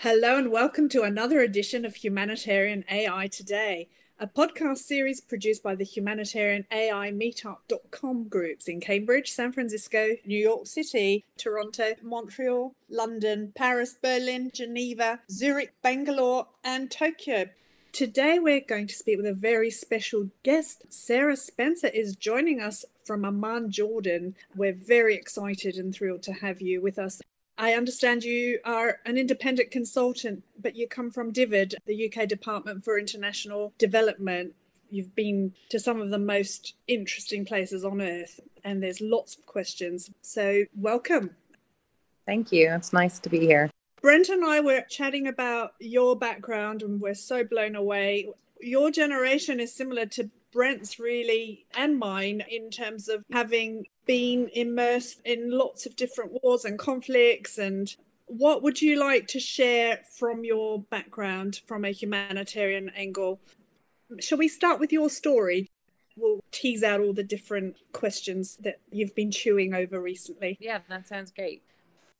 Hello, and welcome to another edition of Humanitarian AI Today, a podcast series produced by the Humanitarian AI Meetup.com groups in Cambridge, San Francisco, New York City, Toronto, Montreal, London, Paris, Berlin, Geneva, Zurich, Bangalore, and Tokyo. Today, we're going to speak with a very special guest. Sarah Spencer is joining us from Amman, Jordan. We're very excited and thrilled to have you with us. I understand you are an independent consultant, but you come from DFID, the UK Department for International Development. You've been to some of the most interesting places on earth, and there's lots of questions. So, welcome. Thank you. It's nice to be here. Brent and I were chatting about your background, and we're so blown away. Your generation is similar to Brent's really and mine in terms of having been immersed in lots of different wars and conflicts and what would you like to share from your background from a humanitarian angle? Shall we start with your story? We'll tease out all the different questions that you've been chewing over recently. Yeah that sounds great.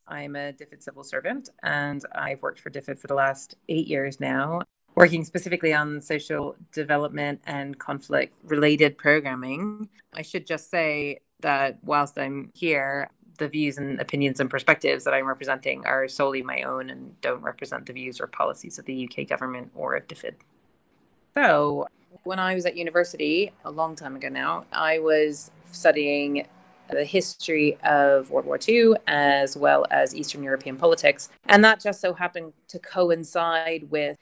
I'm a DFID civil servant and i've worked for DFID for the last eight years now working specifically on social development and conflict related programming. I should just say that whilst I'm here, the views and opinions and perspectives that I'm representing are solely my own and don't represent the views or policies of the UK government or of DFID. So, when I was at university a long time ago now, I was studying the history of World War II as well as Eastern European politics. And that just so happened to coincide with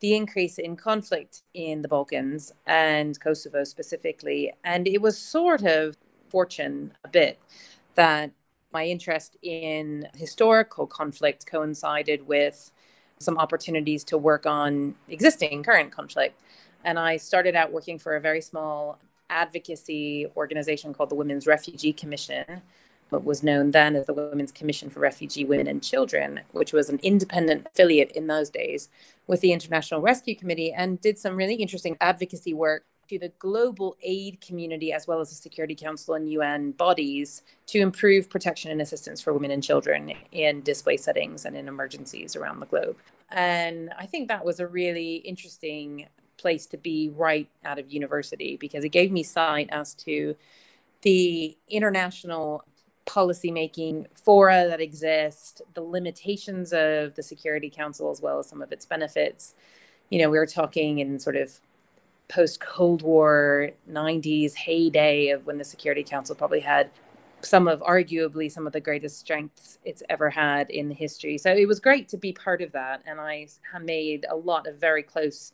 the increase in conflict in the Balkans and Kosovo specifically. And it was sort of fortune a bit that my interest in historical conflict coincided with some opportunities to work on existing current conflict. And I started out working for a very small advocacy organization called the Women's Refugee Commission, what was known then as the Women's Commission for Refugee Women and Children, which was an independent affiliate in those days with the International Rescue Committee, and did some really interesting advocacy work to the global aid community as well as the Security Council and UN bodies to improve protection and assistance for women and children in displaced settings and in emergencies around the globe. And I think that was a really interesting place to be right out of university because it gave me sight as to the international policymaking fora that exist, the limitations of the Security Council, as well as some of its benefits. You know, we were talking in sort of post Cold War 90s heyday of when the Security Council probably had some of arguably some of the greatest strengths it's ever had in history. So it was great to be part of that. And I made a lot of very close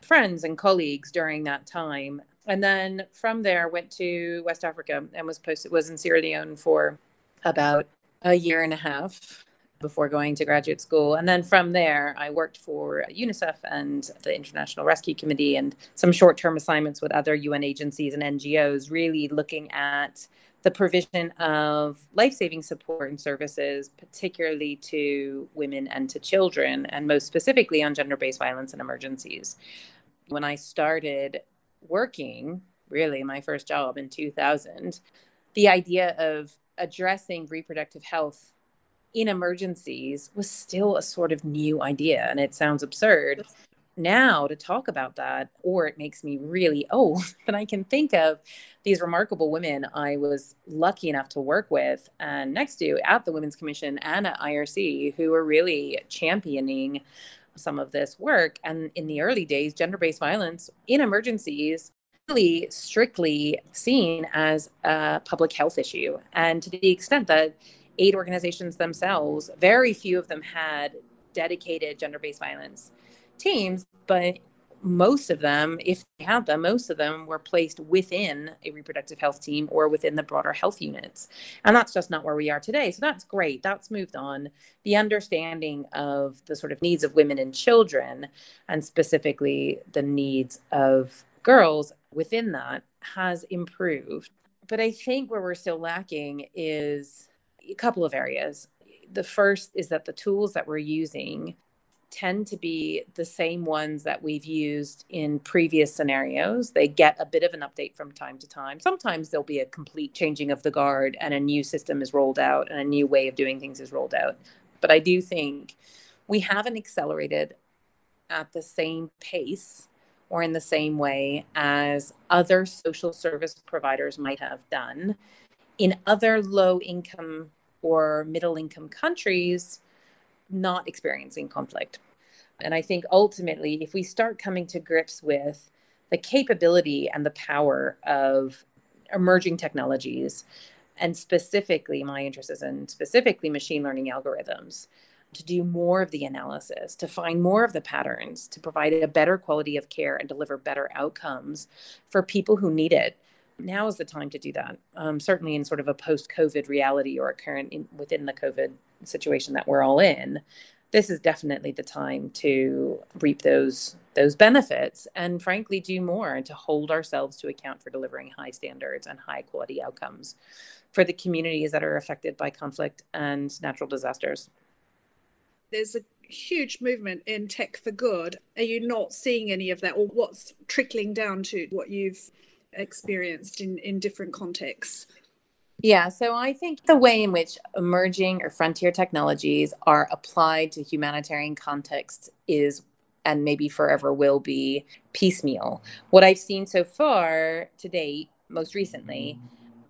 friends and colleagues during that time and then from there went to West Africa and was posted was in Sierra Leone for about a year and a half before going to graduate school. And then from there, I worked for UNICEF and the International Rescue Committee and some short term assignments with other UN agencies and NGOs, really looking at the provision of life saving support and services, particularly to women and to children, and most specifically on gender based violence and emergencies. When I started working, really my first job in 2000, the idea of addressing reproductive health in emergencies was still a sort of new idea. And it sounds absurd now to talk about that, or it makes me really old. But I can think of these remarkable women I was lucky enough to work with and next to at the Women's Commission and at IRC who were really championing some of this work. And in the early days, gender based violence in emergencies really strictly seen as a public health issue. And to the extent that aid organizations themselves, very few of them had dedicated gender based violence teams, but most of them, if they had them, most of them were placed within a reproductive health team or within the broader health units. And that's just not where we are today. So that's great. That's moved on. The understanding of the sort of needs of women and children, and specifically the needs of girls within that, has improved. But I think where we're still lacking is a couple of areas. The first is that the tools that we're using tend to be the same ones that we've used in previous scenarios. They get a bit of an update from time to time. Sometimes there'll be a complete changing of the guard and a new system is rolled out and a new way of doing things is rolled out. But I do think we haven't accelerated at the same pace or in the same way as other social service providers might have done in other low income or middle income countries not experiencing conflict. And I think ultimately, if we start coming to grips with the capability and the power of emerging technologies, and specifically, my interest is in specifically machine learning algorithms, to do more of the analysis, to find more of the patterns, to provide a better quality of care and deliver better outcomes for people who need it. Now is the time to do that. Um, certainly, in sort of a post-COVID reality or a current in, within the COVID situation that we're all in, this is definitely the time to reap those those benefits and frankly do more and to hold ourselves to account for delivering high standards and high quality outcomes for the communities that are affected by conflict and natural disasters there's a huge movement in tech for good. Are you not seeing any of that, or what's trickling down to what you've experienced in, in different contexts? Yeah, so I think the way in which emerging or frontier technologies are applied to humanitarian contexts is and maybe forever will be piecemeal. What I've seen so far to date, most recently,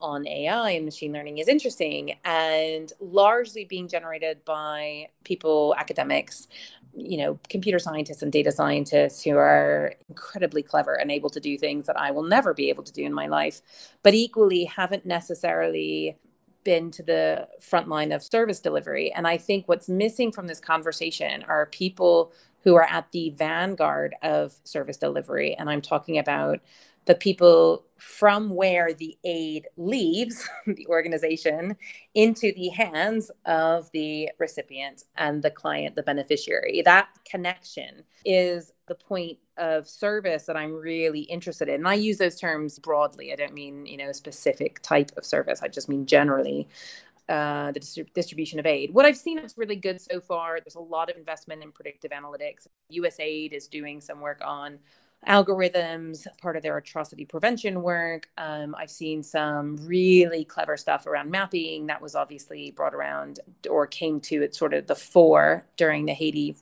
on AI and machine learning is interesting and largely being generated by people, academics, you know, computer scientists and data scientists who are incredibly clever and able to do things that I will never be able to do in my life, but equally haven't necessarily been to the front line of service delivery. And I think what's missing from this conversation are people who are at the vanguard of service delivery. And I'm talking about the people from where the aid leaves the organization into the hands of the recipient and the client, the beneficiary. That connection is the point of service that I'm really interested in. And I use those terms broadly. I don't mean, you know, a specific type of service. I just mean generally uh, the dis- distribution of aid. What I've seen is really good so far. There's a lot of investment in predictive analytics. USAID is doing some work on algorithms, part of their atrocity prevention work. Um, I've seen some really clever stuff around mapping that was obviously brought around or came to its sort of the fore during the Haiti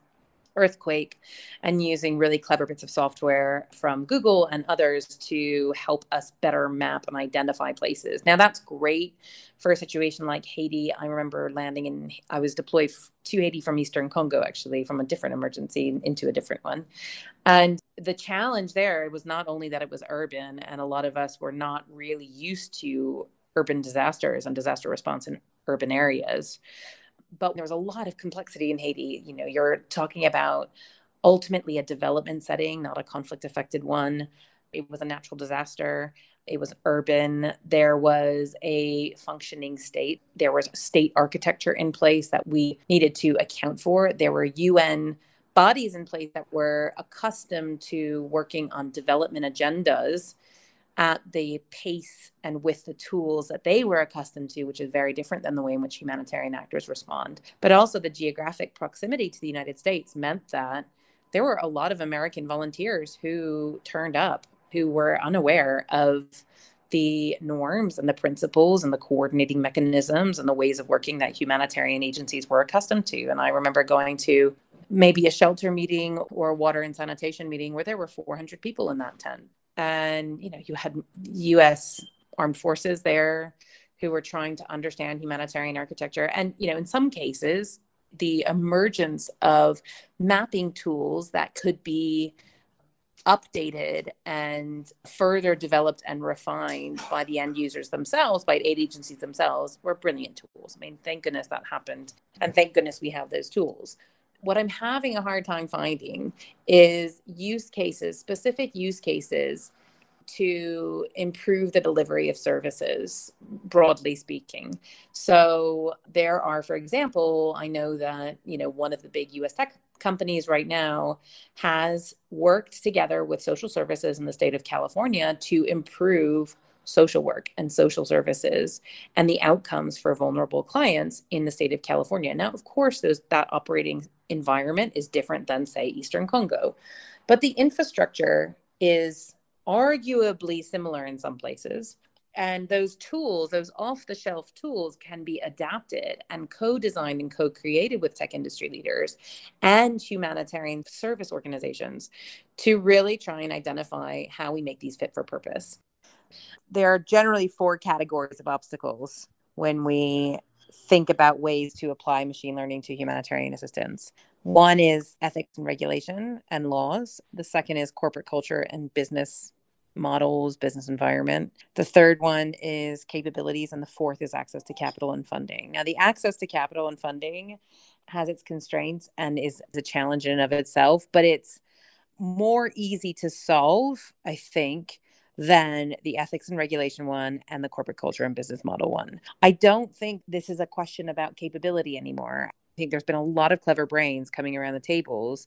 earthquake and using really clever bits of software from Google and others to help us better map and identify places. Now, that's great for a situation like Haiti. I remember landing in, I was deployed to Haiti from Eastern Congo, actually, from a different emergency into a different one. And the challenge there was not only that it was urban, and a lot of us were not really used to urban disasters and disaster response in urban areas but there was a lot of complexity in Haiti. You know, you're talking about ultimately a development setting, not a conflict affected one. It was a natural disaster. It was urban. There was a functioning state. There was state architecture in place that we needed to account for. There were UN bodies in place that were accustomed to working on development agendas at the pace and with the tools that they were accustomed to, which is very different than the way in which humanitarian actors respond. But also, the geographic proximity to the United States meant that there were a lot of American volunteers who turned up who were unaware of the norms and the principles and the coordinating mechanisms and the ways of working that humanitarian agencies were accustomed to. And I remember going to maybe a shelter meeting or a water and sanitation meeting where there were 400 people in that tent and you know you had U.S. armed forces there who were trying to understand humanitarian architecture, and you know in some cases the emergence of mapping tools that could be updated and further developed and refined by the end users themselves, by aid agencies themselves, were brilliant tools. I mean, thank goodness that happened. And thank goodness we have those tools what I'm having a hard time finding is use cases, specific use cases to improve the delivery of services, broadly speaking. So there are, for example, I know that, you know, one of the big US tech companies right now has worked together with social services in the state of California to improve social work and social services and the outcomes for vulnerable clients in the state of California. Now, of course, those, that operating environment is different than, say, Eastern Congo, but the infrastructure is arguably similar in some places. and those tools those off the shelf tools can be adapted and co-designed and co-created with tech industry leaders and humanitarian service organizations to really try and identify how we make these fit for purpose there are generally four categories of obstacles when we think about ways to apply machine learning to humanitarian assistance. One is ethics and regulation and laws. The second is corporate culture and business models, business environment. The third one is capabilities, and the fourth is access to capital and funding. Now, the access to capital and funding has its constraints and is a challenge in and of itself, but it's more easy to solve, I think, than the ethics and regulation one and the corporate culture and business model one. I don't think this is a question about capability anymore. I think there's been a lot of clever brains coming around the tables,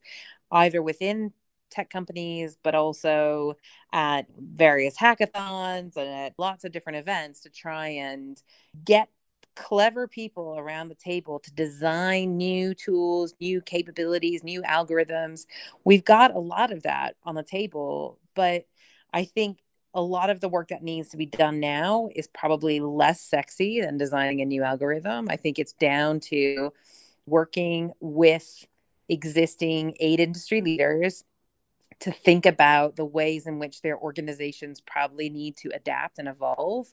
either within tech companies, but also at various hackathons and at lots of different events to try and get clever people around the table to design new tools, new capabilities, new algorithms. We've got a lot of that on the table, but I think a lot of the work that needs to be done now is probably less sexy than designing a new algorithm. I think it's down to working with existing aid industry leaders to think about the ways in which their organizations probably need to adapt and evolve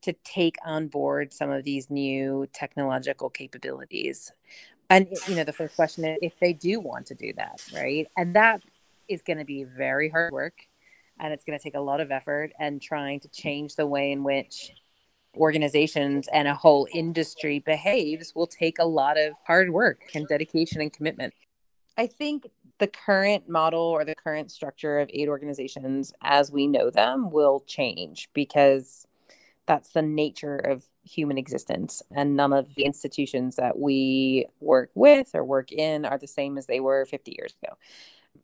to take on board some of these new technological capabilities. And you know, the first question is if they do want to do that, right? And that is going to be very hard work and it's going to take a lot of effort and trying to change the way in which organizations and a whole industry behaves will take a lot of hard work and dedication and commitment. I think the current model or the current structure of aid organizations as we know them will change because that's the nature of human existence and none of the institutions that we work with or work in are the same as they were 50 years ago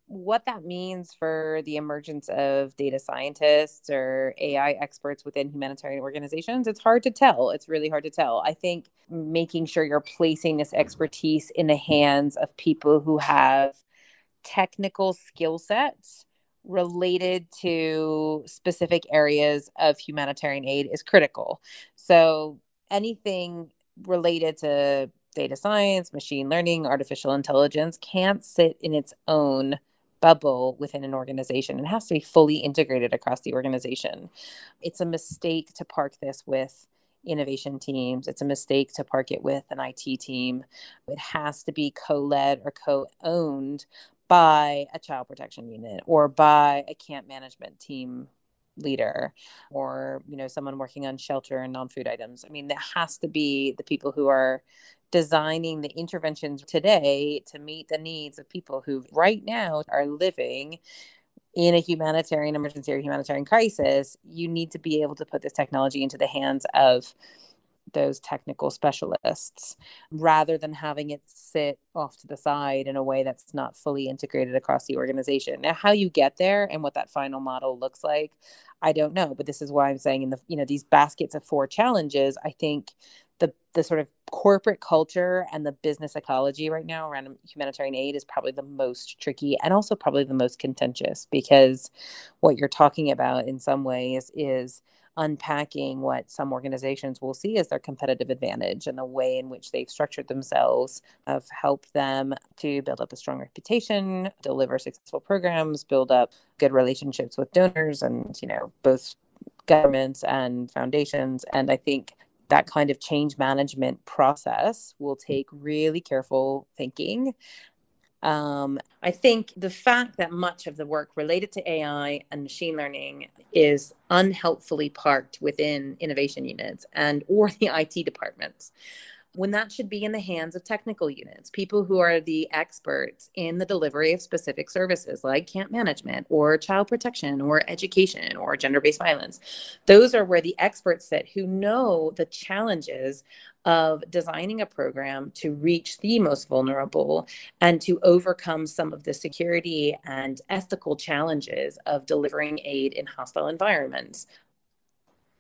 what that means for the emergence of data scientists or AI experts within humanitarian organizations, it's hard to tell. It's really hard to tell. I think making sure you're placing this expertise in the hands of people who have technical skill sets related to specific areas of humanitarian aid is critical. So, anything related to data science, machine learning, artificial intelligence can't sit in its own bubble within an organization. It has to be fully integrated across the organization. It's a mistake to park this with innovation teams. It's a mistake to park it with an IT team. It has to be co led or co owned by a child protection unit or by a camp management team leader or you know someone working on shelter and non-food items i mean that has to be the people who are designing the interventions today to meet the needs of people who right now are living in a humanitarian emergency or humanitarian crisis you need to be able to put this technology into the hands of those technical specialists rather than having it sit off to the side in a way that's not fully integrated across the organization. Now, how you get there and what that final model looks like, I don't know. But this is why I'm saying in the you know these baskets of four challenges, I think the the sort of corporate culture and the business ecology right now around humanitarian aid is probably the most tricky and also probably the most contentious because what you're talking about in some ways is unpacking what some organizations will see as their competitive advantage and the way in which they've structured themselves have helped them to build up a strong reputation, deliver successful programs, build up good relationships with donors and, you know, both governments and foundations. And I think that kind of change management process will take really careful thinking. Um, I think the fact that much of the work related to AI and machine learning is unhelpfully parked within innovation units and or the IT departments when that should be in the hands of technical units, people who are the experts in the delivery of specific services like camp management or child protection or education or gender based violence. Those are where the experts sit who know the challenges of designing a program to reach the most vulnerable and to overcome some of the security and ethical challenges of delivering aid in hostile environments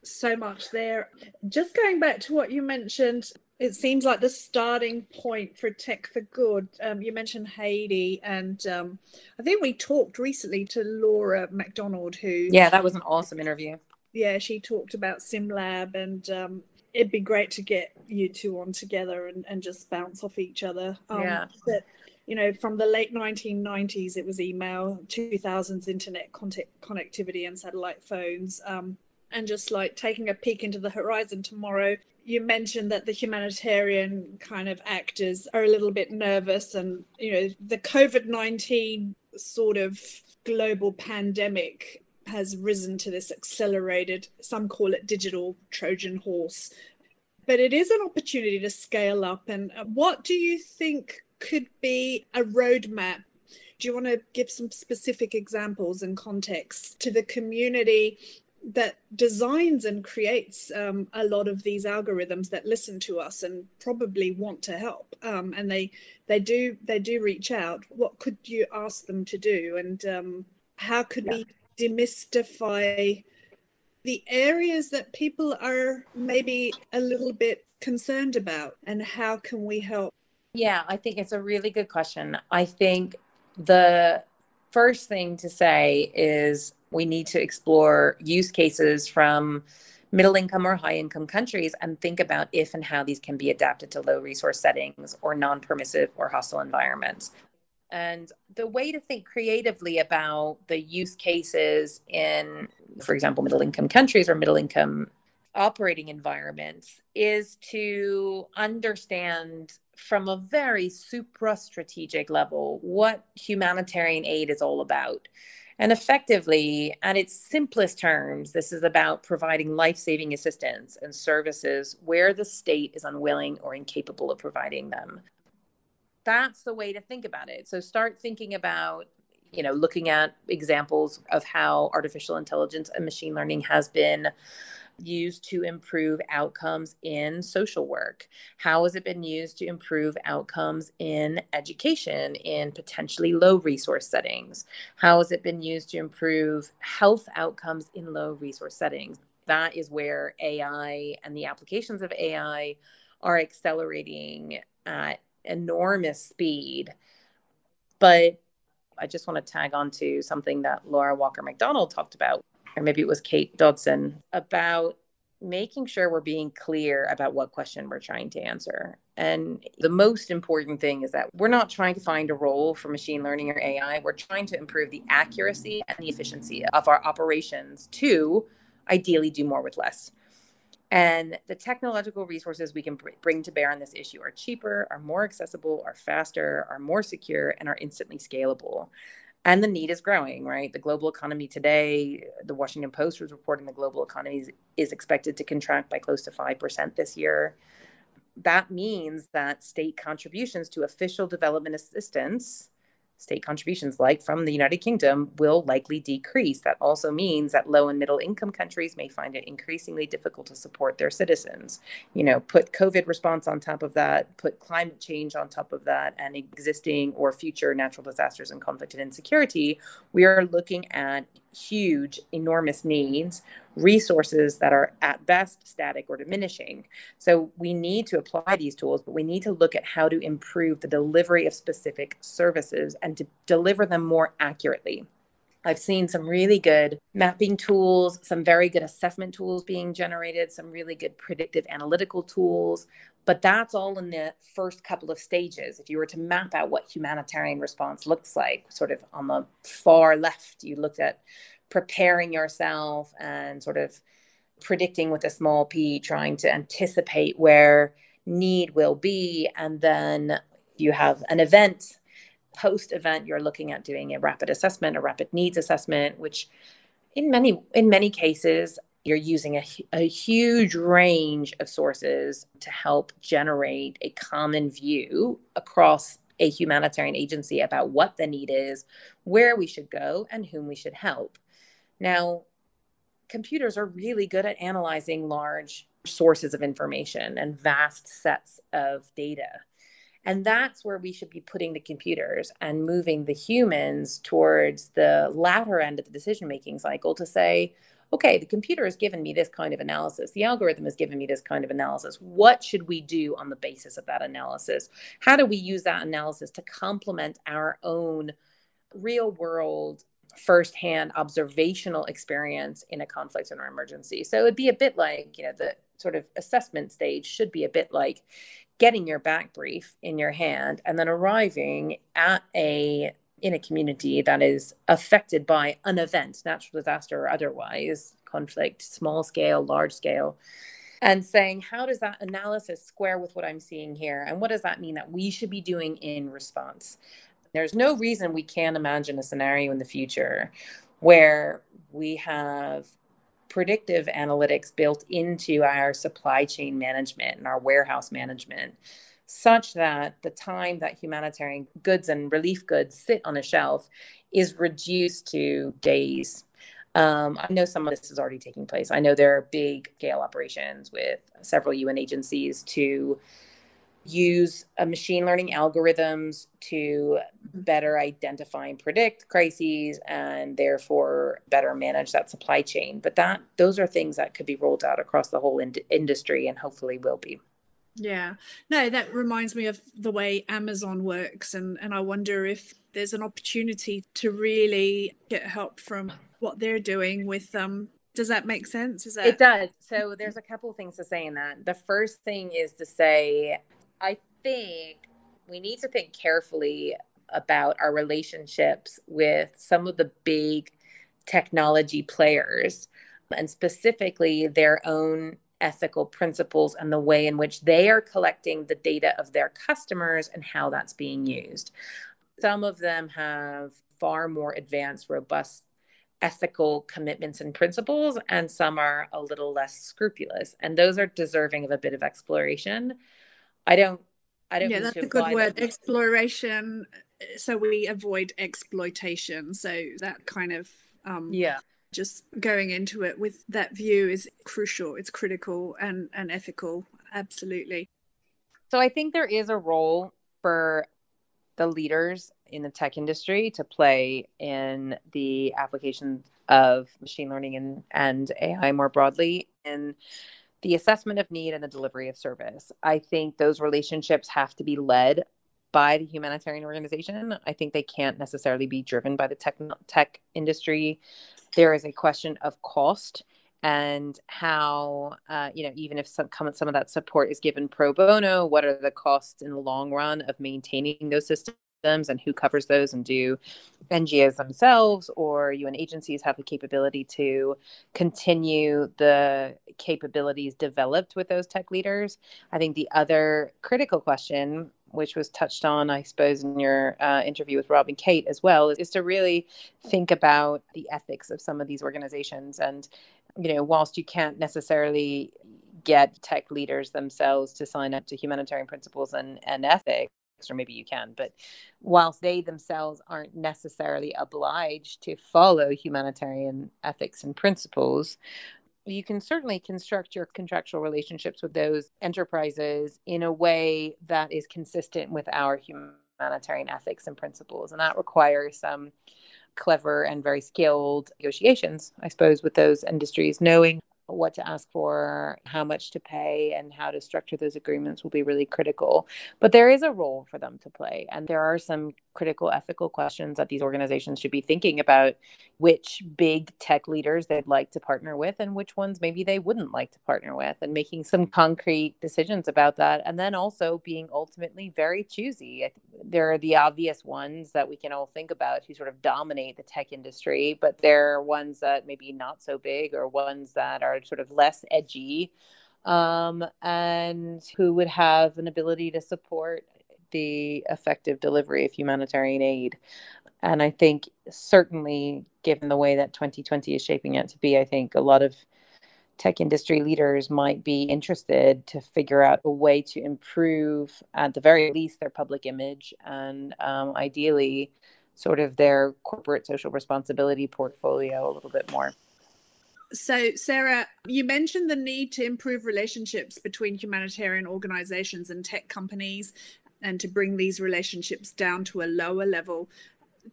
so much there. Just going back to what you mentioned it seems like the starting point for Tech for Good. Um, you mentioned Haiti, and um, I think we talked recently to Laura McDonald, who yeah, that was an awesome interview. yeah, she talked about SimLab, and um, it'd be great to get you two on together and, and just bounce off each other. Um, yeah. But, you know, from the late 1990s, it was email, 2000s internet contact, connectivity and satellite phones. Um, and just like taking a peek into the horizon tomorrow, you mentioned that the humanitarian kind of actors are a little bit nervous, and you know the COVID nineteen sort of global pandemic has risen to this accelerated. Some call it digital Trojan horse, but it is an opportunity to scale up. And uh, what do you think could be a roadmap do you want to give some specific examples and context to the community that designs and creates um, a lot of these algorithms that listen to us and probably want to help. Um, and they they do they do reach out. What could you ask them to do? And um, how could yeah. we demystify the areas that people are maybe a little bit concerned about? And how can we help? Yeah i think it's a really good question. I think the first thing to say is we need to explore use cases from middle income or high income countries and think about if and how these can be adapted to low resource settings or non permissive or hostile environments. And the way to think creatively about the use cases in, for example, middle income countries or middle income operating environments is to understand from a very supra strategic level what humanitarian aid is all about and effectively, at its simplest terms, this is about providing life saving assistance and services where the state is unwilling or incapable of providing them. That's the way to think about it. So start thinking about, you know, looking at examples of how artificial intelligence and machine learning has been used to improve outcomes in social work? How has it been used to improve outcomes in education in potentially low resource settings? How has it been used to improve health outcomes in low resource settings? That is where AI and the applications of AI are accelerating at enormous speed. But I just want to tag on to something that Laura Walker McDonald talked about or maybe it was Kate Dodson, about making sure we're being clear about what question we're trying to answer. And the most important thing is that we're not trying to find a role for machine learning or AI. We're trying to improve the accuracy and the efficiency of our operations to ideally do more with less. And the technological resources we can bring to bear on this issue are cheaper, are more accessible, are faster, are more secure, and are instantly scalable and the need is growing right? The global economy today the washington post was reporting the global economy is, is expected to contract by close to 5% this year. That means that state contributions to official development assistance state contributions like from the United Kingdom will likely decrease. That also means that low and middle income countries may find it increasingly difficult to support their citizens. You know, put COVID response on top of that, put climate change on top of that, and existing or future natural disasters and conflict and insecurity, we are looking at huge, enormous needs, resources that are at best static or diminishing. So we need to apply these tools, but we need to look at how to improve the delivery of specific services and to deliver them more accurately. I've seen some really good mapping tools, some very good assessment tools being generated, some really good predictive analytical tools. But that's all in the first couple of stages. If you were to map out what humanitarian response looks like, sort of on the far left, you looked at preparing yourself and sort of predicting with a small p, trying to anticipate where need will be. And then you have an event post event you're looking at doing a rapid assessment a rapid needs assessment which in many in many cases you're using a, a huge range of sources to help generate a common view across a humanitarian agency about what the need is where we should go and whom we should help. Now computers are really good at analyzing large sources of information and vast sets of data and that's where we should be putting the computers and moving the humans towards the latter end of the decision making cycle to say, okay, the computer has given me this kind of analysis. The algorithm has given me this kind of analysis. What should we do on the basis of that analysis? How do we use that analysis to complement our own real world firsthand observational experience in a conflict or emergency. So it'd be a bit like, you know, the sort of assessment stage should be a bit like getting your back brief in your hand and then arriving at a in a community that is affected by an event, natural disaster or otherwise, conflict, small scale, large scale, and saying, how does that analysis square with what I'm seeing here? And what does that mean that we should be doing in response? There's no reason we can't imagine a scenario in the future where we have predictive analytics built into our supply chain management and our warehouse management such that the time that humanitarian goods and relief goods sit on a shelf is reduced to days. Um, I know some of this is already taking place. I know there are big scale operations with several UN agencies to use a machine learning algorithms to better identify and predict crises and therefore better manage that supply chain but that those are things that could be rolled out across the whole ind- industry and hopefully will be yeah. No, that reminds me of the way Amazon works and and I wonder if there's an opportunity to really get help from what they're doing with um does that make sense? Is that It does. So there's a couple of things to say in that. The first thing is to say I think we need to think carefully about our relationships with some of the big technology players and specifically their own ethical principles and the way in which they are collecting the data of their customers and how that's being used. Some of them have far more advanced, robust ethical commitments and principles, and some are a little less scrupulous. And those are deserving of a bit of exploration. I don't. I don't. Yeah, that's a good word. Exploration, so we avoid exploitation. So that kind of um, yeah just going into it with that view is crucial it's critical and and ethical absolutely so i think there is a role for the leaders in the tech industry to play in the application of machine learning and, and ai more broadly in the assessment of need and the delivery of service i think those relationships have to be led by the humanitarian organization. I think they can't necessarily be driven by the tech tech industry. There is a question of cost and how uh, you know even if some some of that support is given pro bono, what are the costs in the long run of maintaining those systems? And who covers those and do NGOs themselves or UN agencies have the capability to continue the capabilities developed with those tech leaders? I think the other critical question which was touched on, I suppose, in your uh, interview with Rob and Kate as well, is, is to really think about the ethics of some of these organizations. And, you know, whilst you can't necessarily get tech leaders themselves to sign up to humanitarian principles and, and ethics, or maybe you can, but whilst they themselves aren't necessarily obliged to follow humanitarian ethics and principles, you can certainly construct your contractual relationships with those enterprises in a way that is consistent with our humanitarian ethics and principles. And that requires some clever and very skilled negotiations, I suppose, with those industries, knowing what to ask for, how much to pay, and how to structure those agreements will be really critical. But there is a role for them to play. And there are some critical ethical questions that these organizations should be thinking about which big tech leaders they'd like to partner with and which ones maybe they wouldn't like to partner with, and making some concrete decisions about that. And then also being ultimately very choosy. There are the obvious ones that we can all think about who sort of dominate the tech industry, but there are ones that maybe not so big or ones that are are sort of less edgy um, and who would have an ability to support the effective delivery of humanitarian aid. And I think, certainly, given the way that 2020 is shaping out to be, I think a lot of tech industry leaders might be interested to figure out a way to improve, at the very least, their public image and um, ideally, sort of their corporate social responsibility portfolio a little bit more. So, Sarah, you mentioned the need to improve relationships between humanitarian organizations and tech companies and to bring these relationships down to a lower level.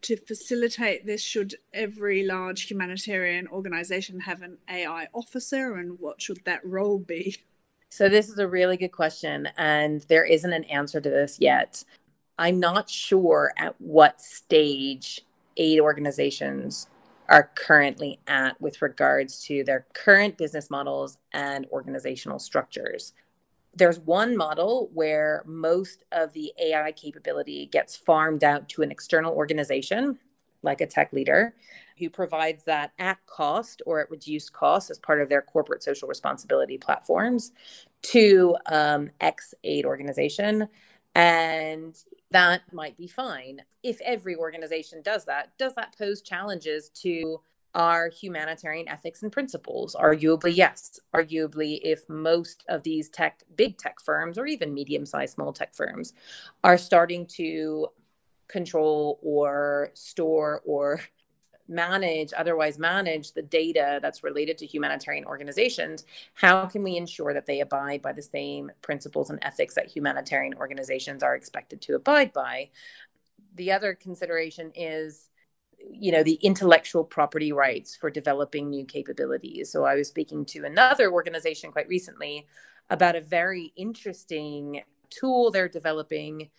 To facilitate this, should every large humanitarian organization have an AI officer, and what should that role be? So, this is a really good question, and there isn't an answer to this yet. I'm not sure at what stage aid organizations are currently at with regards to their current business models and organizational structures. There's one model where most of the AI capability gets farmed out to an external organization, like a tech leader, who provides that at cost or at reduced cost as part of their corporate social responsibility platforms to um, X aid organization. And that might be fine. If every organization does that, does that pose challenges to our humanitarian ethics and principles? Arguably, yes. Arguably, if most of these tech, big tech firms, or even medium sized small tech firms, are starting to control or store or manage otherwise manage the data that's related to humanitarian organizations how can we ensure that they abide by the same principles and ethics that humanitarian organizations are expected to abide by? The other consideration is you know the intellectual property rights for developing new capabilities. So i was speaking to another organization quite recently about a very interesting tool they're developing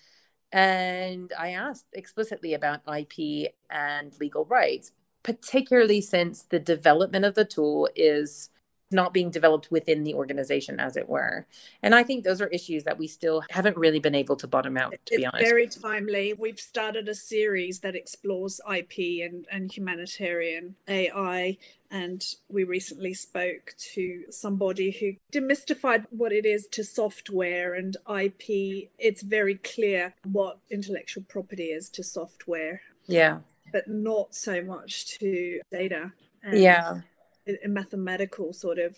and I asked explicitly about IP and legal rights, particularly since the development of the tool is not being developed within the organization, as it were. And I think those are issues that we still haven't really been able to bottom out, to it's be honest. Very timely. We've started a series that explores IP and, and humanitarian AI. And we recently spoke to somebody who demystified what it is to software and IP. It's very clear what intellectual property is to software. Yeah. But not so much to data. And yeah a mathematical sort of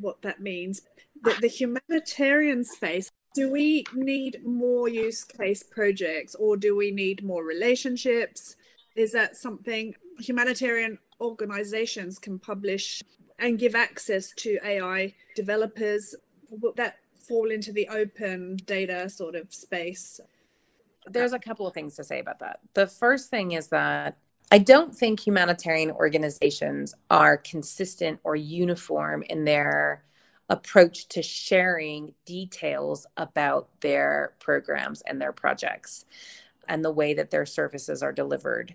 what that means. The, the humanitarian space, do we need more use case projects or do we need more relationships? Is that something humanitarian organizations can publish and give access to AI developers? Will that fall into the open data sort of space? There's a couple of things to say about that. The first thing is that I don't think humanitarian organizations are consistent or uniform in their approach to sharing details about their programs and their projects and the way that their services are delivered.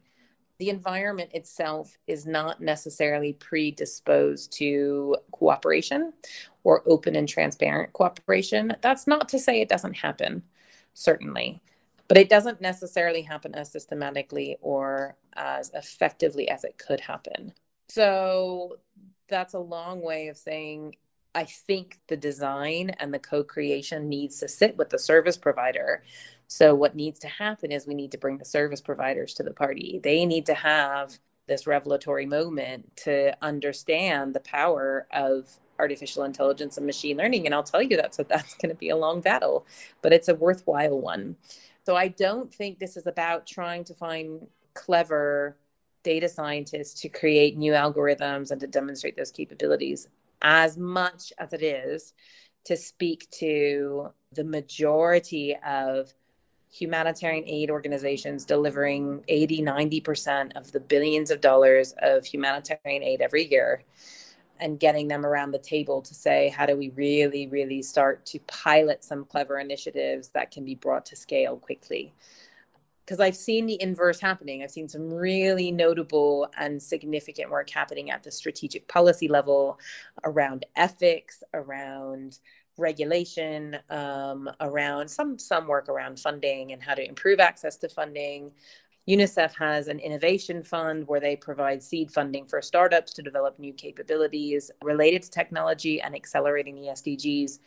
The environment itself is not necessarily predisposed to cooperation or open and transparent cooperation. That's not to say it doesn't happen, certainly but it doesn't necessarily happen as systematically or as effectively as it could happen. So that's a long way of saying I think the design and the co creation needs to sit with the service provider. So, what needs to happen is we need to bring the service providers to the party. They need to have this revelatory moment to understand the power of artificial intelligence and machine learning. And I'll tell you that's that's going to be a long battle, but it's a worthwhile one. So I don't think this is about trying to find clever data scientists to create new algorithms and to demonstrate those capabilities as much as it is to speak to the majority of humanitarian aid organizations delivering 80 90% of the billions of dollars of humanitarian aid every year and getting them around the table to say, how do we really, really start to pilot some clever initiatives that can be brought to scale quickly? Because I've seen the inverse happening. I've seen some really notable and significant work happening at the strategic policy level around ethics, around regulation um, around some some work around funding and how to improve access to funding UNICEF has an innovation fund where they provide seed funding for startups to develop new capabilities related to technology and accelerating the SDGs.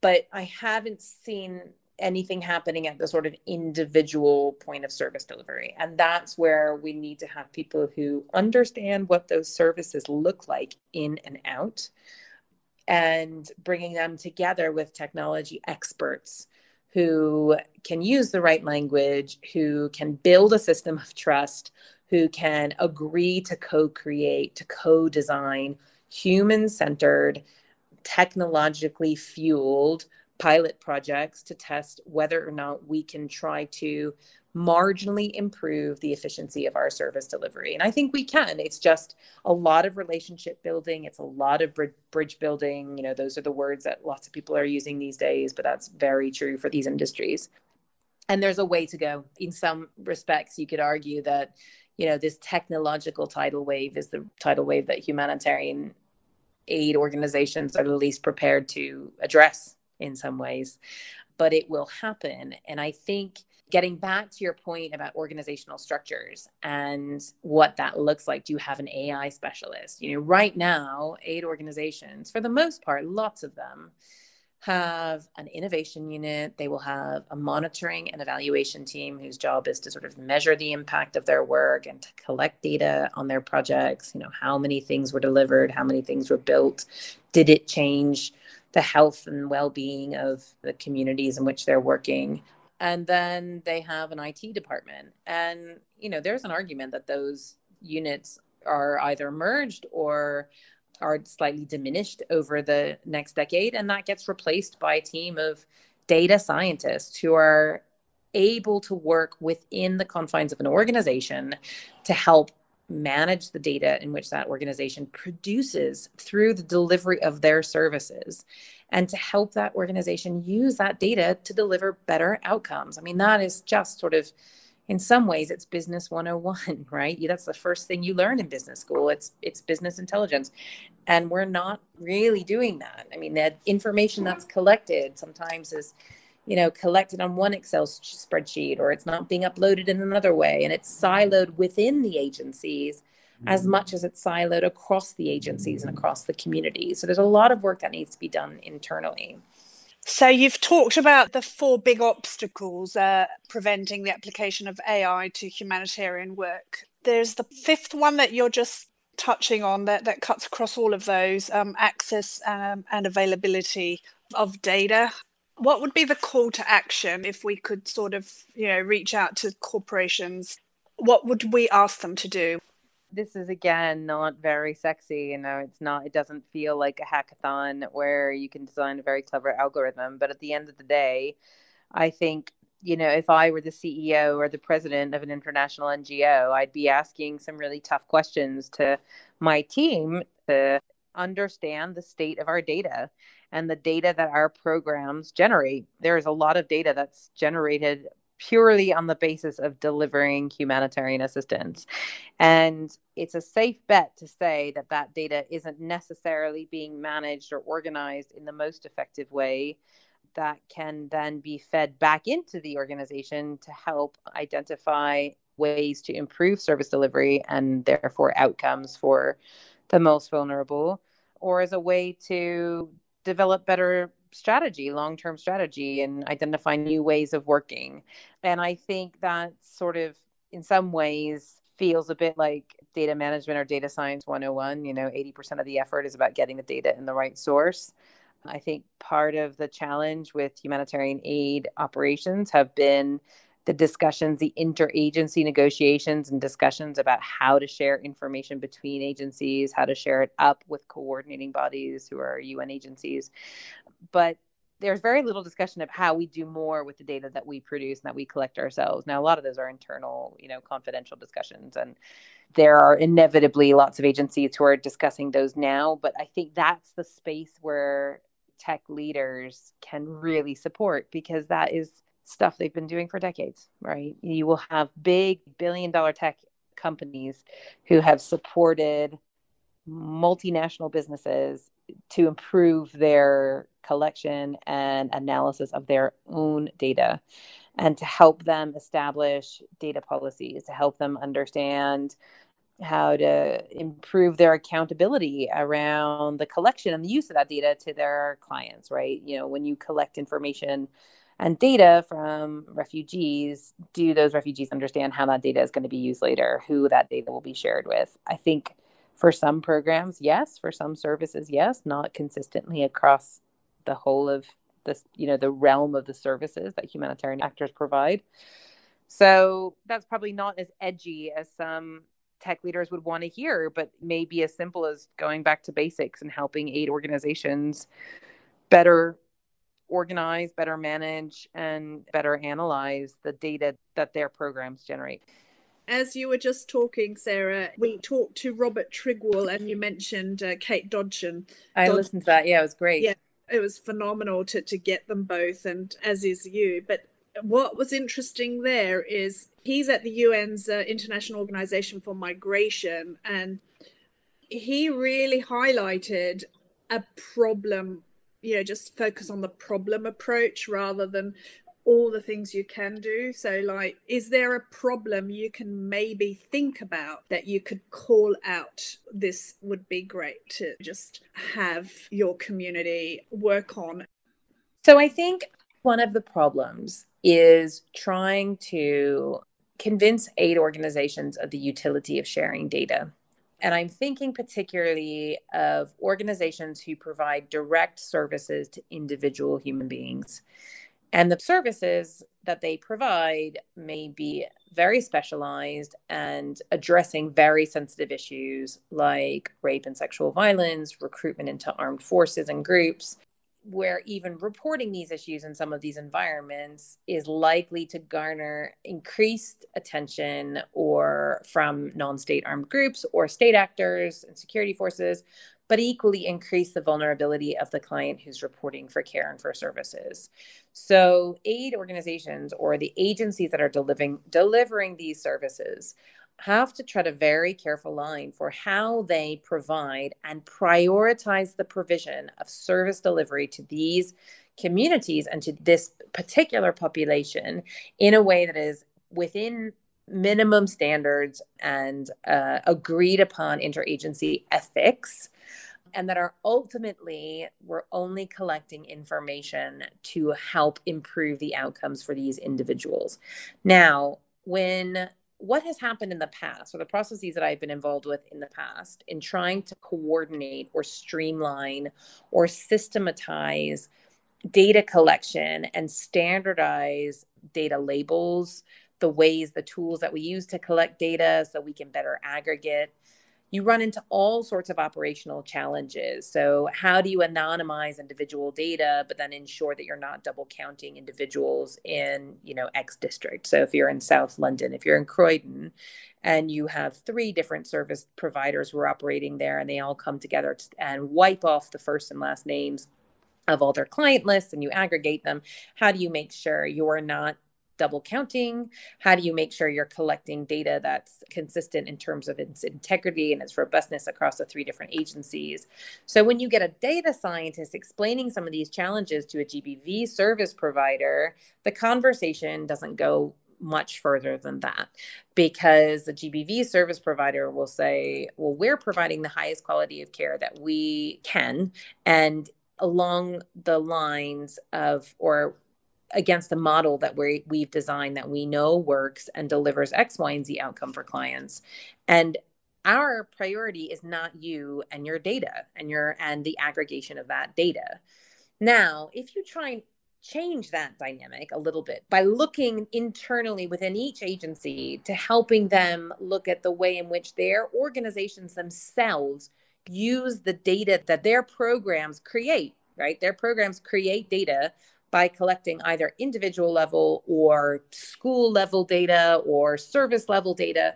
But I haven't seen anything happening at the sort of individual point of service delivery. And that's where we need to have people who understand what those services look like in and out and bringing them together with technology experts who can use the right language, who can build a system of trust, who can agree to co create, to co design human centered, technologically fueled pilot projects to test whether or not we can try to marginally improve the efficiency of our service delivery. And I think we can. It's just a lot of relationship building, it's a lot of bridge building. You know, those are the words that lots of people are using these days, but that's very true for these industries. and there's a way to go. In some respects, you could argue that, you know, this technological tidal wave is the tidal wave that humanitarian aid organizations are the least prepared to address in some ways. But it will happen. And I think getting back to your point about organizational structures and what that looks like do you have an ai specialist you know right now aid organizations for the most part lots of them have an innovation unit. They will have a monitoring and evaluation team whose job is to sort of measure the impact of their work and to collect data on their projects. You know, how many things were delivered, how many things were built, did it change the health and well being of the communities in which they're working? And then they have an IT department. And, you know, there's an argument that those units are either merged or are slightly diminished over the next decade. And that gets replaced by a team of data scientists who are able to work within the confines of an organization to help manage the data in which that organization produces through the delivery of their services and to help that organization use that data to deliver better outcomes. I mean, that is just sort of in some ways it's business 101 right? That's the first thing you learn in business school. It's it's business intelligence. And we're not really doing that. I mean that information that's collected sometimes is you know collected on one excel spreadsheet or it's not being uploaded in another way and it's siloed within the agencies as mm-hmm. much as it's siloed across the agencies and across the community so there's a lot of work that needs to be done internally so you've talked about the four big obstacles uh, preventing the application of AI to humanitarian work. There's the fifth one that you're just touching on that, that cuts across all of those um, access um, and availability of data. What would be the call to action if we could sort of, you know, reach out to corporations? What would we ask them to do? this is again not very sexy you know it's not it doesn't feel like a hackathon where you can design a very clever algorithm but at the end of the day i think you know if i were the ceo or the president of an international ngo i'd be asking some really tough questions to my team to understand the state of our data and the data that our programs generate there is a lot of data that's generated purely on the basis of delivering humanitarian assistance. And it's a safe bet to say that that data isn't necessarily being managed or organized in the most effective way that can then be fed back into the organization to help identify ways to improve service delivery and therefore outcomes for the most vulnerable or as a way to develop better strategy, long term strategy, and identify new ways of working. And I think that sort of, in some ways, feels a bit like data management or data science 101. You know, 80% of the effort is about getting the data in the right source. I think part of the challenge with humanitarian aid operations have been the discussions, the interagency negotiations and discussions about how to share information between agencies, how to share it up with coordinating bodies who are UN agencies. But there's very little discussion of how we do more with the data that we produce and that we collect ourselves. Now, a lot of those are internal, you know, confidential discussions, and there are inevitably lots of agencies who are discussing those now. But I think that's the space where tech leaders can really support because that is stuff they've been doing for decades, right? You will have big billion dollar tech companies who have supported multinational businesses to improve their collection and analysis of their own data and to help them establish data policies, to help them understand how to improve their accountability around the collection and the use of that data to their clients, right? You know, when you collect information and data from refugees, do those refugees understand how that data is going to be used later, who that data will be shared with? I think for some programs, yes. For some services, yes. Not consistently across the whole of this, you know, the realm of the services that humanitarian actors provide. So that's probably not as edgy as some tech leaders would want to hear, but maybe as simple as going back to basics and helping aid organizations better organize, better manage, and better analyze the data that their programs generate. As you were just talking, Sarah, we talked to Robert Trigwell and you mentioned uh, Kate Dodgson. I Dod- listened to that. Yeah, it was great. Yeah, it was phenomenal to, to get them both, and as is you. But what was interesting there is he's at the UN's uh, International Organization for Migration, and he really highlighted a problem you know just focus on the problem approach rather than all the things you can do. So like is there a problem you can maybe think about that you could call out? This would be great to just have your community work on. So i think one of the problems is trying to convince aid organizations of the utility of sharing data and I'm thinking particularly of organizations who provide direct services to individual human beings. And the services that they provide may be very specialized and addressing very sensitive issues like rape and sexual violence, recruitment into armed forces and groups, where even reporting these issues in some of these environments is likely to garner increased attention or from non-state armed groups or state actors and security forces but equally increase the vulnerability of the client who's reporting for care and for services. So, aid organizations or the agencies that are delivering delivering these services have to tread a very careful line for how they provide and prioritize the provision of service delivery to these communities and to this particular population in a way that is within minimum standards and uh, agreed upon interagency ethics and that are ultimately we're only collecting information to help improve the outcomes for these individuals. Now when what has happened in the past or the processes that I've been involved with in the past in trying to coordinate or streamline or systematize data collection and standardize data labels, the ways, the tools that we use to collect data so we can better aggregate you run into all sorts of operational challenges. So, how do you anonymize individual data, but then ensure that you're not double counting individuals in, you know, X district? So, if you're in South London, if you're in Croydon, and you have three different service providers who are operating there, and they all come together and wipe off the first and last names of all their client lists and you aggregate them, how do you make sure you're not double counting? How do you make sure you're collecting data that's consistent in terms of its integrity and its robustness across the three different agencies? So, when you get a data scientist explaining some of these challenges to a GBV service provider, the conversation doesn't go much further than that because the GBV service provider will say, well, we're providing the highest quality of care that we can. And along the lines of, or against a model that we we've designed that we know works and delivers X, Y, and Z outcome for clients. And our priority is not you and your data and your and the aggregation of that data. Now, if you try and change that dynamic a little bit by looking internally within each agency to helping them look at the way in which their organizations themselves use the data that their programs create, right? Their programs create data by collecting either individual level or school level data or service level data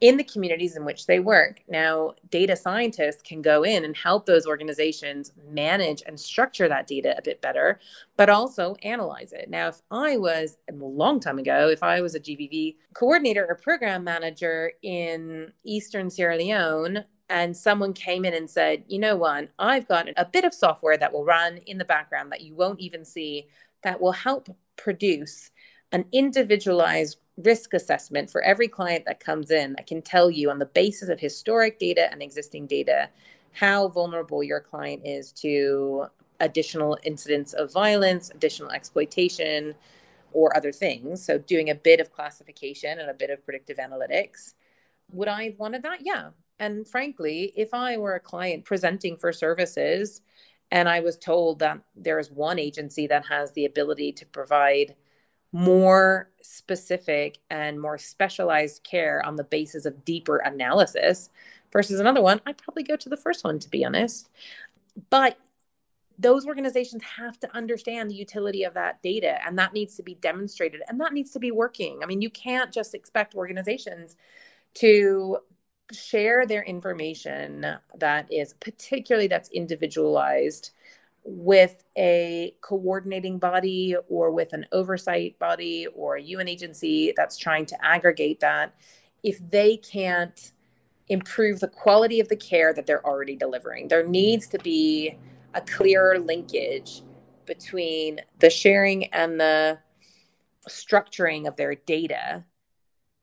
in the communities in which they work. Now, data scientists can go in and help those organizations manage and structure that data a bit better, but also analyze it. Now, if I was a long time ago, if I was a GBV coordinator or program manager in Eastern Sierra Leone, and someone came in and said, you know what, I've got a bit of software that will run in the background that you won't even see that will help produce an individualized risk assessment for every client that comes in that can tell you on the basis of historic data and existing data how vulnerable your client is to additional incidents of violence, additional exploitation, or other things. So, doing a bit of classification and a bit of predictive analytics. Would I have wanted that? Yeah. And frankly, if I were a client presenting for services and I was told that there is one agency that has the ability to provide more specific and more specialized care on the basis of deeper analysis versus another one, I'd probably go to the first one, to be honest. But those organizations have to understand the utility of that data and that needs to be demonstrated and that needs to be working. I mean, you can't just expect organizations to share their information that is particularly that's individualized with a coordinating body or with an oversight body or a UN agency that's trying to aggregate that, if they can't improve the quality of the care that they're already delivering, there needs to be a clearer linkage between the sharing and the structuring of their data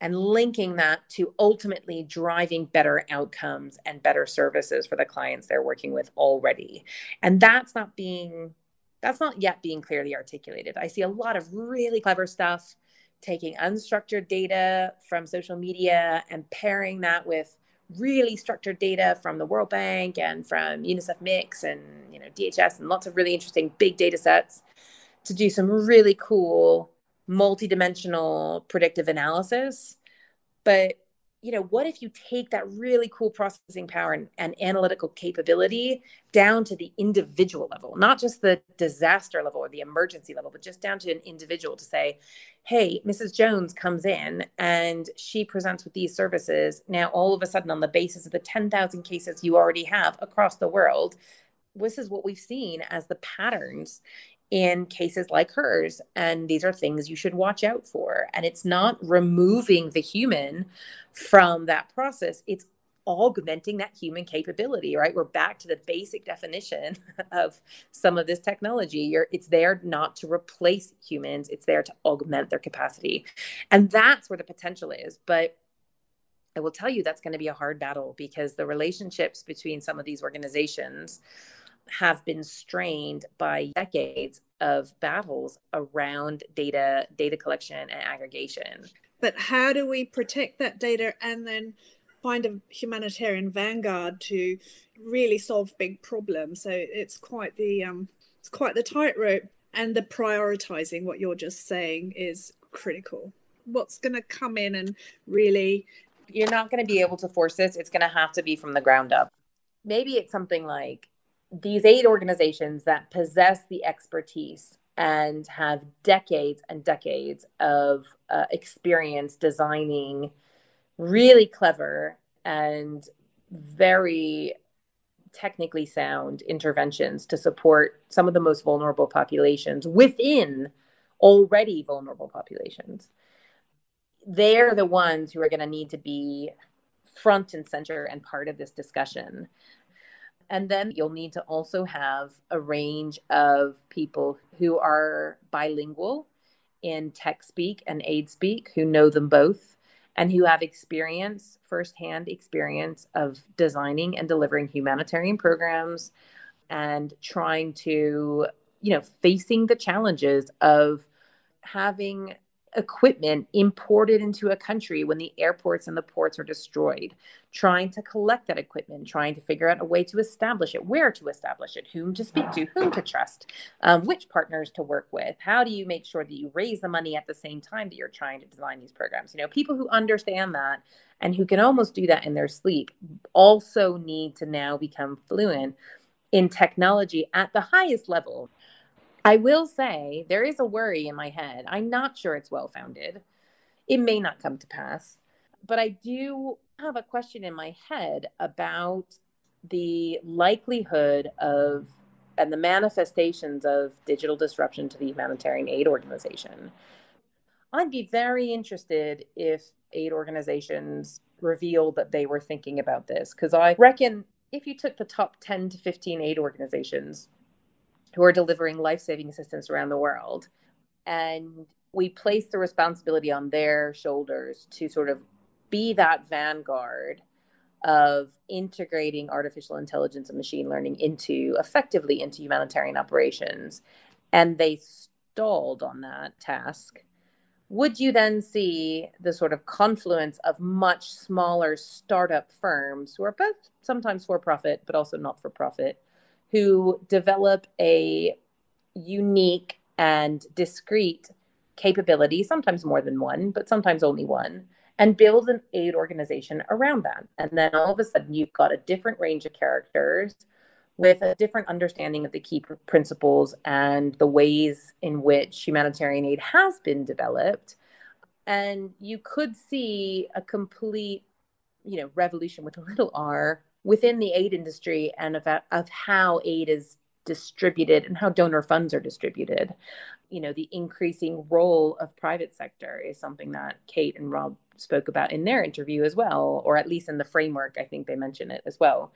and linking that to ultimately driving better outcomes and better services for the clients they're working with already. And that's not being that's not yet being clearly articulated. I see a lot of really clever stuff taking unstructured data from social media and pairing that with really structured data from the World Bank and from UNICEF MICS and you know DHS and lots of really interesting big data sets to do some really cool multidimensional predictive analysis. But you know, what if you take that really cool processing power and, and, analytical capability down to the individual level, not just the disaster level or the emergency level, but just down to an individual to say, hey, Mrs. Jones comes in and she presents with these services. Now, all of a sudden, on the basis of the 10,000 cases you already have across the world, this is what we've seen as the patterns in cases like hers. And these are things you should watch out for. And it's not removing the human from that process, it's augmenting that human capability, right? We're back to the basic definition of some of this technology. You're, it's there not to replace humans, it's there to augment their capacity. And that's where the potential is. But I will tell you that's going to be a hard battle because the relationships between some of these organizations have been strained by decades of battles around data data collection and aggregation. But how do we protect that data and then find a humanitarian vanguard to really solve big problems? So it's quite the um it's quite the tightrope and the prioritizing what you're just saying is critical. What's going to come in and really you're not going to be able to force this. It's going to have to be from the ground up. Maybe it's something like these aid organizations that possess the expertise and have decades and decades of uh, experience designing really clever and very technically sound interventions to support some of the most vulnerable populations within already vulnerable populations. They're the ones who are going to need to be front and center and part of this discussion and then you'll need to also have a range of people who are bilingual in tech speak and aid speak, who know them both, and who have experience, firsthand experience of designing and delivering humanitarian programs and trying to, you know, facing the challenges of having equipment imported into a country when the airports and the ports are destroyed, trying to collect that equipment, trying to figure out a way to establish it, where to establish it, whom to speak to, whom to trust, um, which partners to work with. How do you make sure that you raise the money at the same time that you're trying to design these programs? You know, people who understand that and who can almost do that in their sleep also need to now become fluent in technology at the highest level I will say there is a worry in my head. I'm not sure it's well founded. It may not come to pass, but I do have a question in my head about the likelihood of and the manifestations of digital disruption to the humanitarian aid organization. I'd be very interested if aid organizations revealed that they were thinking about this because I reckon if you took the top 10 to 15 aid organizations who are delivering life saving assistance around the world. And we place the responsibility on their shoulders to sort of be that vanguard of integrating artificial intelligence and machine learning into effectively into humanitarian operations. And they stalled on that task. Would you then see the sort of confluence of much smaller startup firms who are both sometimes for profit, but also not for profit, who develop a unique and discrete capability, sometimes more than one, but sometimes only one, and build an aid organization around that. And then all of a sudden, you've got a different range of characters with a different understanding of the key pr- principles and the ways in which humanitarian aid has been developed. And you could see a complete, you know, revolution with a little r within the aid industry and of, of how aid is distributed and how donor funds are distributed. You know, the increasing role of private sector is something that Kate and Rob spoke about in their interview as well, or at least in the framework, I think they mention it as well.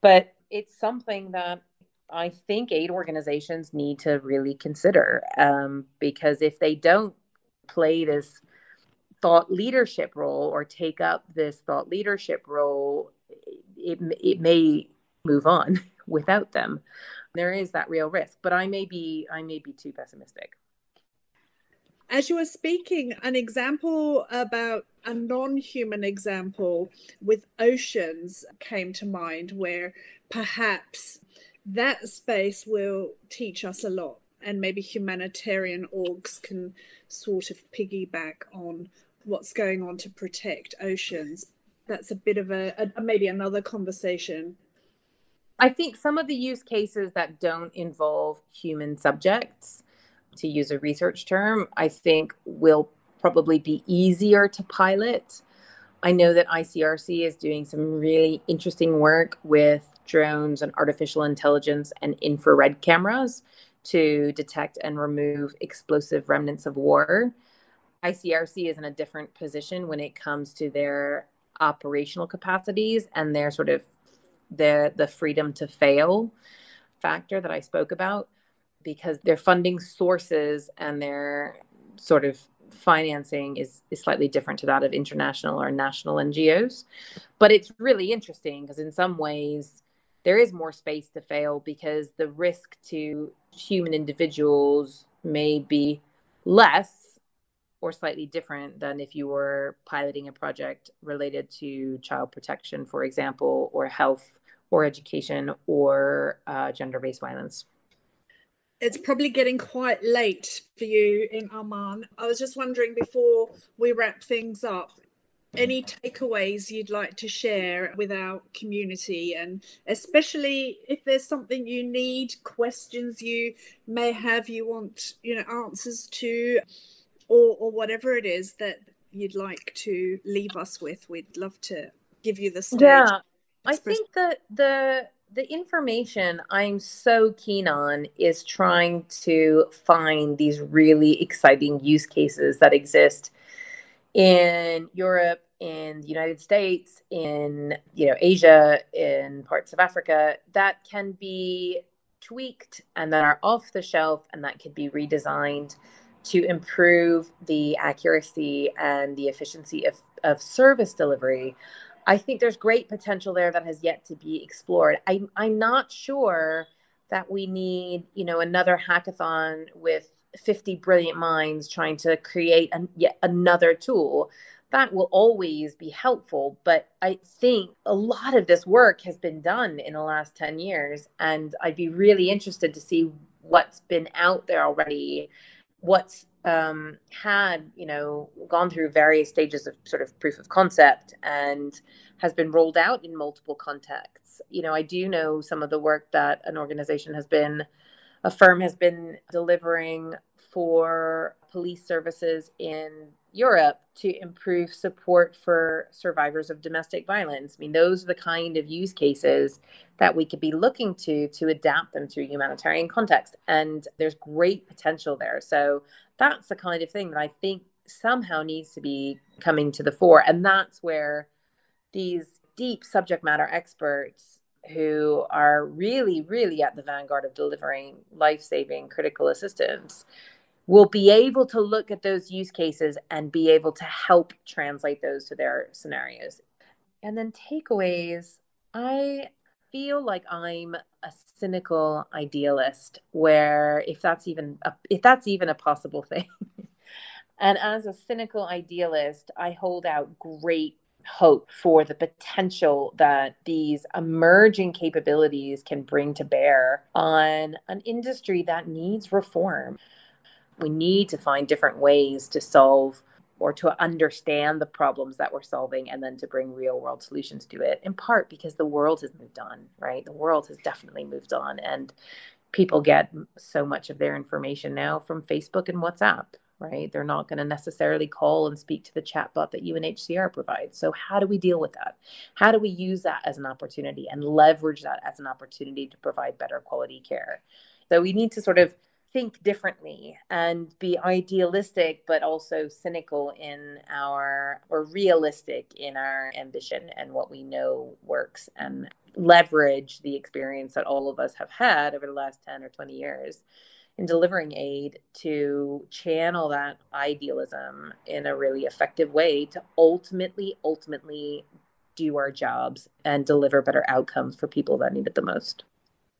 But it's something that I think aid organizations need to really consider um, because if they don't play this thought leadership role or take up this thought leadership role, it, it may move on without them. There is that real risk, but I may be I may be too pessimistic. As you were speaking, an example about a non-human example with oceans came to mind where perhaps that space will teach us a lot and maybe humanitarian orgs can sort of piggyback on what's going on to protect oceans that's a bit of a, a, maybe another conversation i think some of the use cases that don't involve human subjects to use a research term i think will probably be easier to pilot i know that icrc is doing some really interesting work with drones and artificial intelligence and infrared cameras to detect and remove explosive remnants of war. ICRC is in a different position when it comes to their operational capacities and their sort of the the freedom to fail factor that I spoke about because their funding sources and their sort of financing is, is slightly different to that of international or national NGOs. But it's really interesting because in some ways there is more space to fail because the risk to human individuals may be less or slightly different than if you were piloting a project related to child protection, for example, or health or education or uh, gender based violence. It's probably getting quite late for you in Amman. I was just wondering before we wrap things up, any takeaways you'd like to share with our community and especially if there's something you need questions you may have you want you know answers to or or whatever it is that you'd like to leave us with we'd love to give you the stage. Yeah i think that the the information I'm so keen on is trying to find these really exciting use cases that exist in Europe, in the United States, in you know Asia, in parts of Africa that can be tweaked and that are off the shelf and that could be redesigned to improve the accuracy and the efficiency of, of service delivery. I think there's great potential there that has yet to be explored. I, I'm not sure that we need, you know, another hackathon with 50 brilliant minds trying to create an, yet another tool that will always be helpful but i think a lot of this work has been done in the last 10 years and i'd be really interested to see what's been out there already what's um, had you know gone through various stages of sort of proof of concept and has been rolled out in multiple contexts. You know i do know some of the work that an organization has been a firm has been delivering for police services in Europe to improve support for survivors of domestic violence. I mean, those are the kind of use cases that we could be looking to to adapt them to humanitarian context. And there's great potential there. So that's the kind of thing that I think somehow needs to be coming to the fore. And that's where these deep subject matter experts who are really, really at the vanguard of delivering life saving critical assistance will be able to look at those use cases and be able to help translate those to their scenarios. And then takeaways, I feel like I'm a cynical idealist where if that's even a, if that's even a possible thing. and as a cynical idealist, I hold out great hope for the potential that these emerging capabilities can bring to bear on an industry that needs reform we need to find different ways to solve or to understand the problems that we're solving and then to bring real world solutions to it in part because the world has moved on right the world has definitely moved on and people get so much of their information now from facebook and whatsapp right? They're not going to necessarily call and speak to the chatbot that UNHCR provides. So, how do we deal with that? How do we use that as an opportunity and leverage that as an opportunity to provide better quality care? So, we need to sort of think differently and be idealistic but also cynical in our or realistic in our ambition and what we know works and leverage the experience that all of us have had over the last 10 or 20 years in delivering aid to channel that idealism in a really effective way to ultimately ultimately do our jobs and deliver better outcomes for people that need it the most.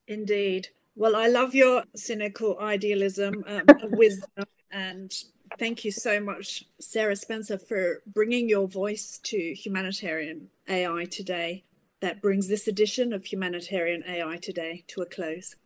Indeed well i love your cynical idealism um, wisdom and thank you so much sarah spencer for bringing your voice to humanitarian ai today. That brings this edition of humanitarian ai today to a close